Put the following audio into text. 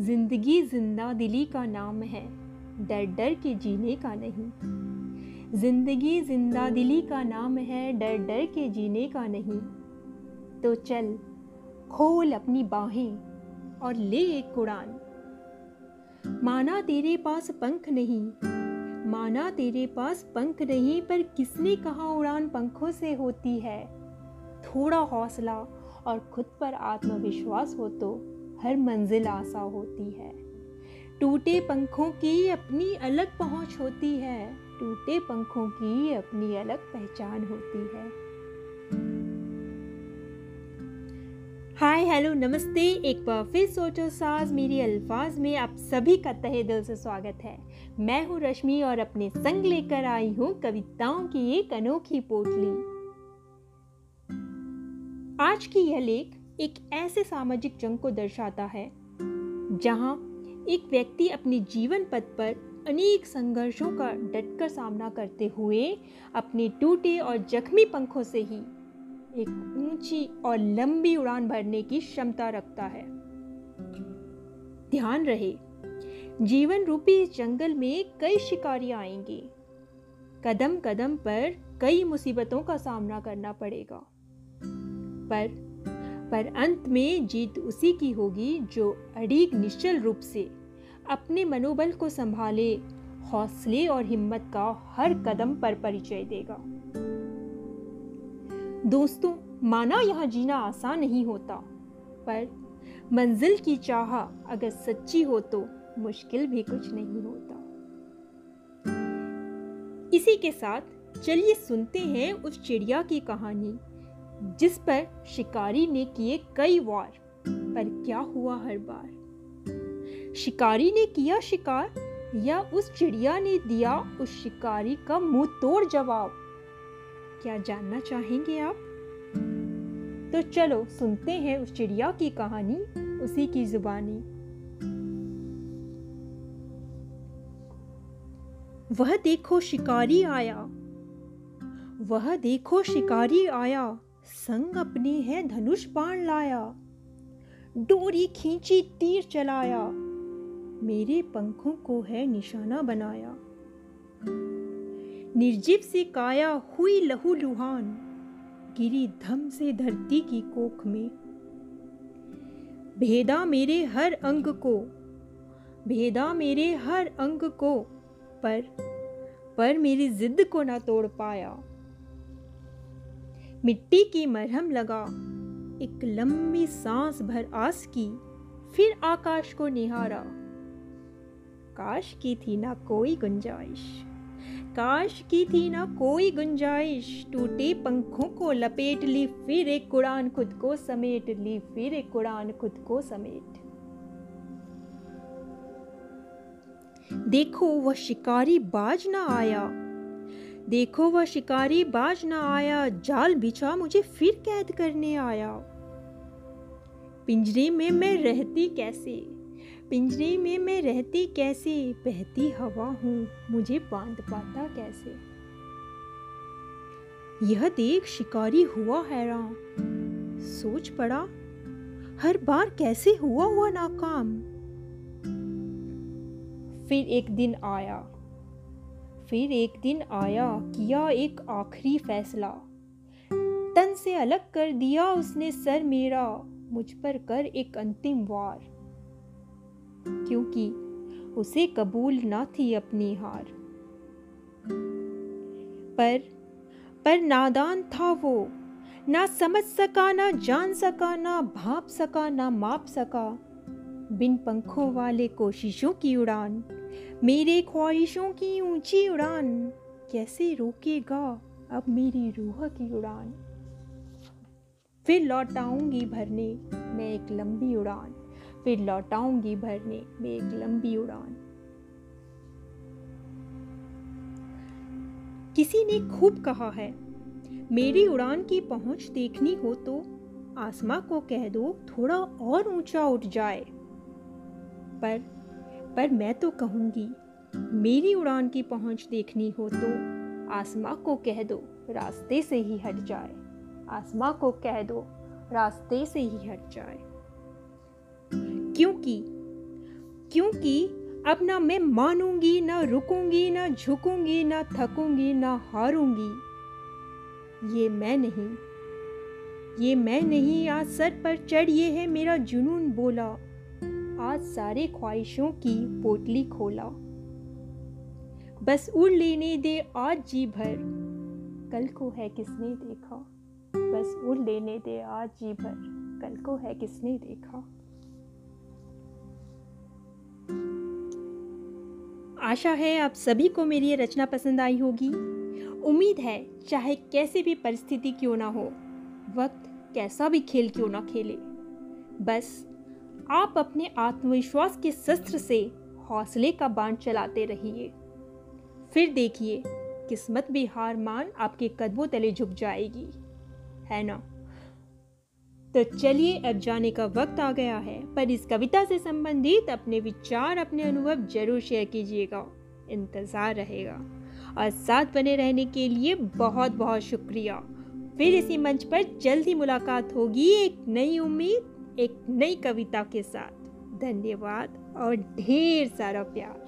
ज़िंदगी ज़िंदा दिली का नाम है, डर डर के जीने का नहीं। ज़िंदगी ज़िंदा दिली का नाम है, डर डर के जीने का नहीं। तो चल, खोल अपनी बाहें और ले एक उड़ान। माना तेरे पास पंख नहीं, माना तेरे पास पंख नहीं, पर किसने कहा उड़ान पंखों से होती है? थोड़ा हौसला और खुद पर आत्मविश्वास हो तो। हर मंजिल आसा होती है। टूटे पंखों की अपनी अलग पहुँच होती है। टूटे पंखों की अपनी अलग पहचान होती है। हाय, हेलो, नमस्ते। एक बार फिर सोचो साज मेरी अल्फाज में। आप सभी का तहे दिल से स्वागत है। मैं हूँ रश्मि और अपने संग लेकर आई हूँ कविताओं की एक अनोखी पोटली। आज की यह लेख एक ऐसे सामाजिक जंग को दर्शाता है, जहाँ एक व्यक्ति अपने जीवन पथ पर अनेक संघर्षों का डटकर सामना करते हुए अपने टूटे और जख्मी पंखों से ही एक ऊँची और लंबी उड़ान भरने की क्षमता रखता है। ध्यान रहे, जीवन रूपी इस जंगल में कई शिकारी आएँगे। कदम कदम पर कई मुसीबतों का सामना करना पड़ेगा। पर पर अंत में जीत उसी की होगी जो अड़ीग निश्चल रूप से अपने मनोबल को संभाले, हौसले और हिम्मत का हर कदम पर परिचय देगा। दोस्तों, माना यह जीना आसान नहीं होता, पर मंजिल की चाह अगर सच्ची हो तो मुश्किल भी कुछ नहीं होता। इसी के साथ चलिए सुनते हैं उस चिड़िया की कहानी। जिस पर शिकारी ने किए कई वार, पर क्या हुआ हर बार? शिकारी ने किया शिकार या उस चिड़िया ने दिया उस शिकारी का मुँह तोड़ जवाब? क्या जानना चाहेंगे आप? तो चलो, सुनते हैं उस चिड़िया की कहानी, उसी की जुबानी। वह देखो शिकारी आया। वह देखो शिकारी आया। संग अपने है धनुष बाण लाया। डोरी खींची तीर चलाया। मेरे पंखों को है निशाना बनाया। निर्जीव से काया हुई लहू लुहान। गिरी धम से धरती की कोख में। भेदा मेरे हर अंग को। भेदा मेरे हर अंग को। पर पर मेरी जिद को ना तोड़ पाया। मिट्टी की मरहम लगा एक लंबी सांस भर आस की, फिर आकाश को निहारा। काश की थी ना कोई गुंजाइश। काश की थी ना कोई गुंजाइश। टूटे पंखों को लपेट ली, फिर एक उड़ान खुद को समेट ली, फिर एक उड़ान खुद को समेट। देखो, वह शिकारी बाज ना आया। देखो वह शिकारी बाज ना आया, जाल बिछा मुझे फिर कैद करने आया। पिंजरे में मैं रहती कैसे? पिंजरे में मैं रहती कैसे? बहती हवा हूँ, मुझे बाँध पाता कैसे? यह देख शिकारी हुआ हैरान। सोच पड़ा, हर बार कैसे हुआ हुआ नाकाम? फिर एक दिन आया। फिर एक दिन आया किया एक आखिरी फैसला। तन से अलग कर दिया उसने सर मेरा, मुझ पर कर एक अंतिम वार। क्योंकि उसे कबूल ना थी अपनी हार। पर पर नादान था वो। ना समझ सका, ना जान सका, ना भाप सका, ना माप सका। बिन पंखों वाले कोशिशों की उड़ान। मेरे ख्वाहिशों की ऊँची उड़ान कैसे रोकेगा अब मेरी रूह की उड़ान? फिर लौटाऊँगी भरने मैं एक लंबी उड़ान। फिर लौटाऊँगी भरने मैं एक लंबी उड़ान। किसी ने खूब कहा है, मेरी उड़ान की पहुँच देखनी हो तो आसमां को कह दो, थोड़ा और ऊँचा उठ जाए। पर पर मैं तो कहूँगी, मेरी उड़ान की पहुँच देखनी हो तो आसमां को कह दो, रास्ते से ही हट जाए। आसमां को कह दो, रास्ते से ही हट जाए। क्योंकि क्योंकि अब ना मैं मानूँगी, ना रुकूँगी, ना झुकूँगी, ना थकूँगी, ना हारूँगी। ये मैं नहीं, ये मैं नहीं, आज सर पर चढ़ ये है मेरा जुनून बोला। आज सारे ख्वाहिशों की पोटली खोला। बस उड़ लेने दे आज जी भर। कल को है किसने देखा? बस उड़ लेने दे आज जी भर। कल को है किसने देखा? आशा है आप सभी को मेरी ये रचना पसंद आई होगी। उम्मीद है चाहे कैसी भी परिस्थिति क्यों ना हो, वक्त कैसा भी खेल क्यों ना खेले। बस आप अपने आत्मविश्वास के शस्त्र से हौसले का बाण चलाते रहिए। फिर देखिए, किस्मत भी हार मान आपके कदमों तले झुक जाएगी। है ना? तो चलिए, अब जाने का वक्त आ गया है, पर इस कविता से संबंधित अपने विचार, अपने अनुभव ज़रूर शेयर कीजिएगा। इंतज़ार रहेगा। और साथ बने रहने के लिए बहुत बहुत शुक्रिया। फिर इसी मंच पर जल्द मुलाकात होगी एक नई उम्मीद। एक नई कविता के साथ। धन्यवाद और ढेर सारा प्यार।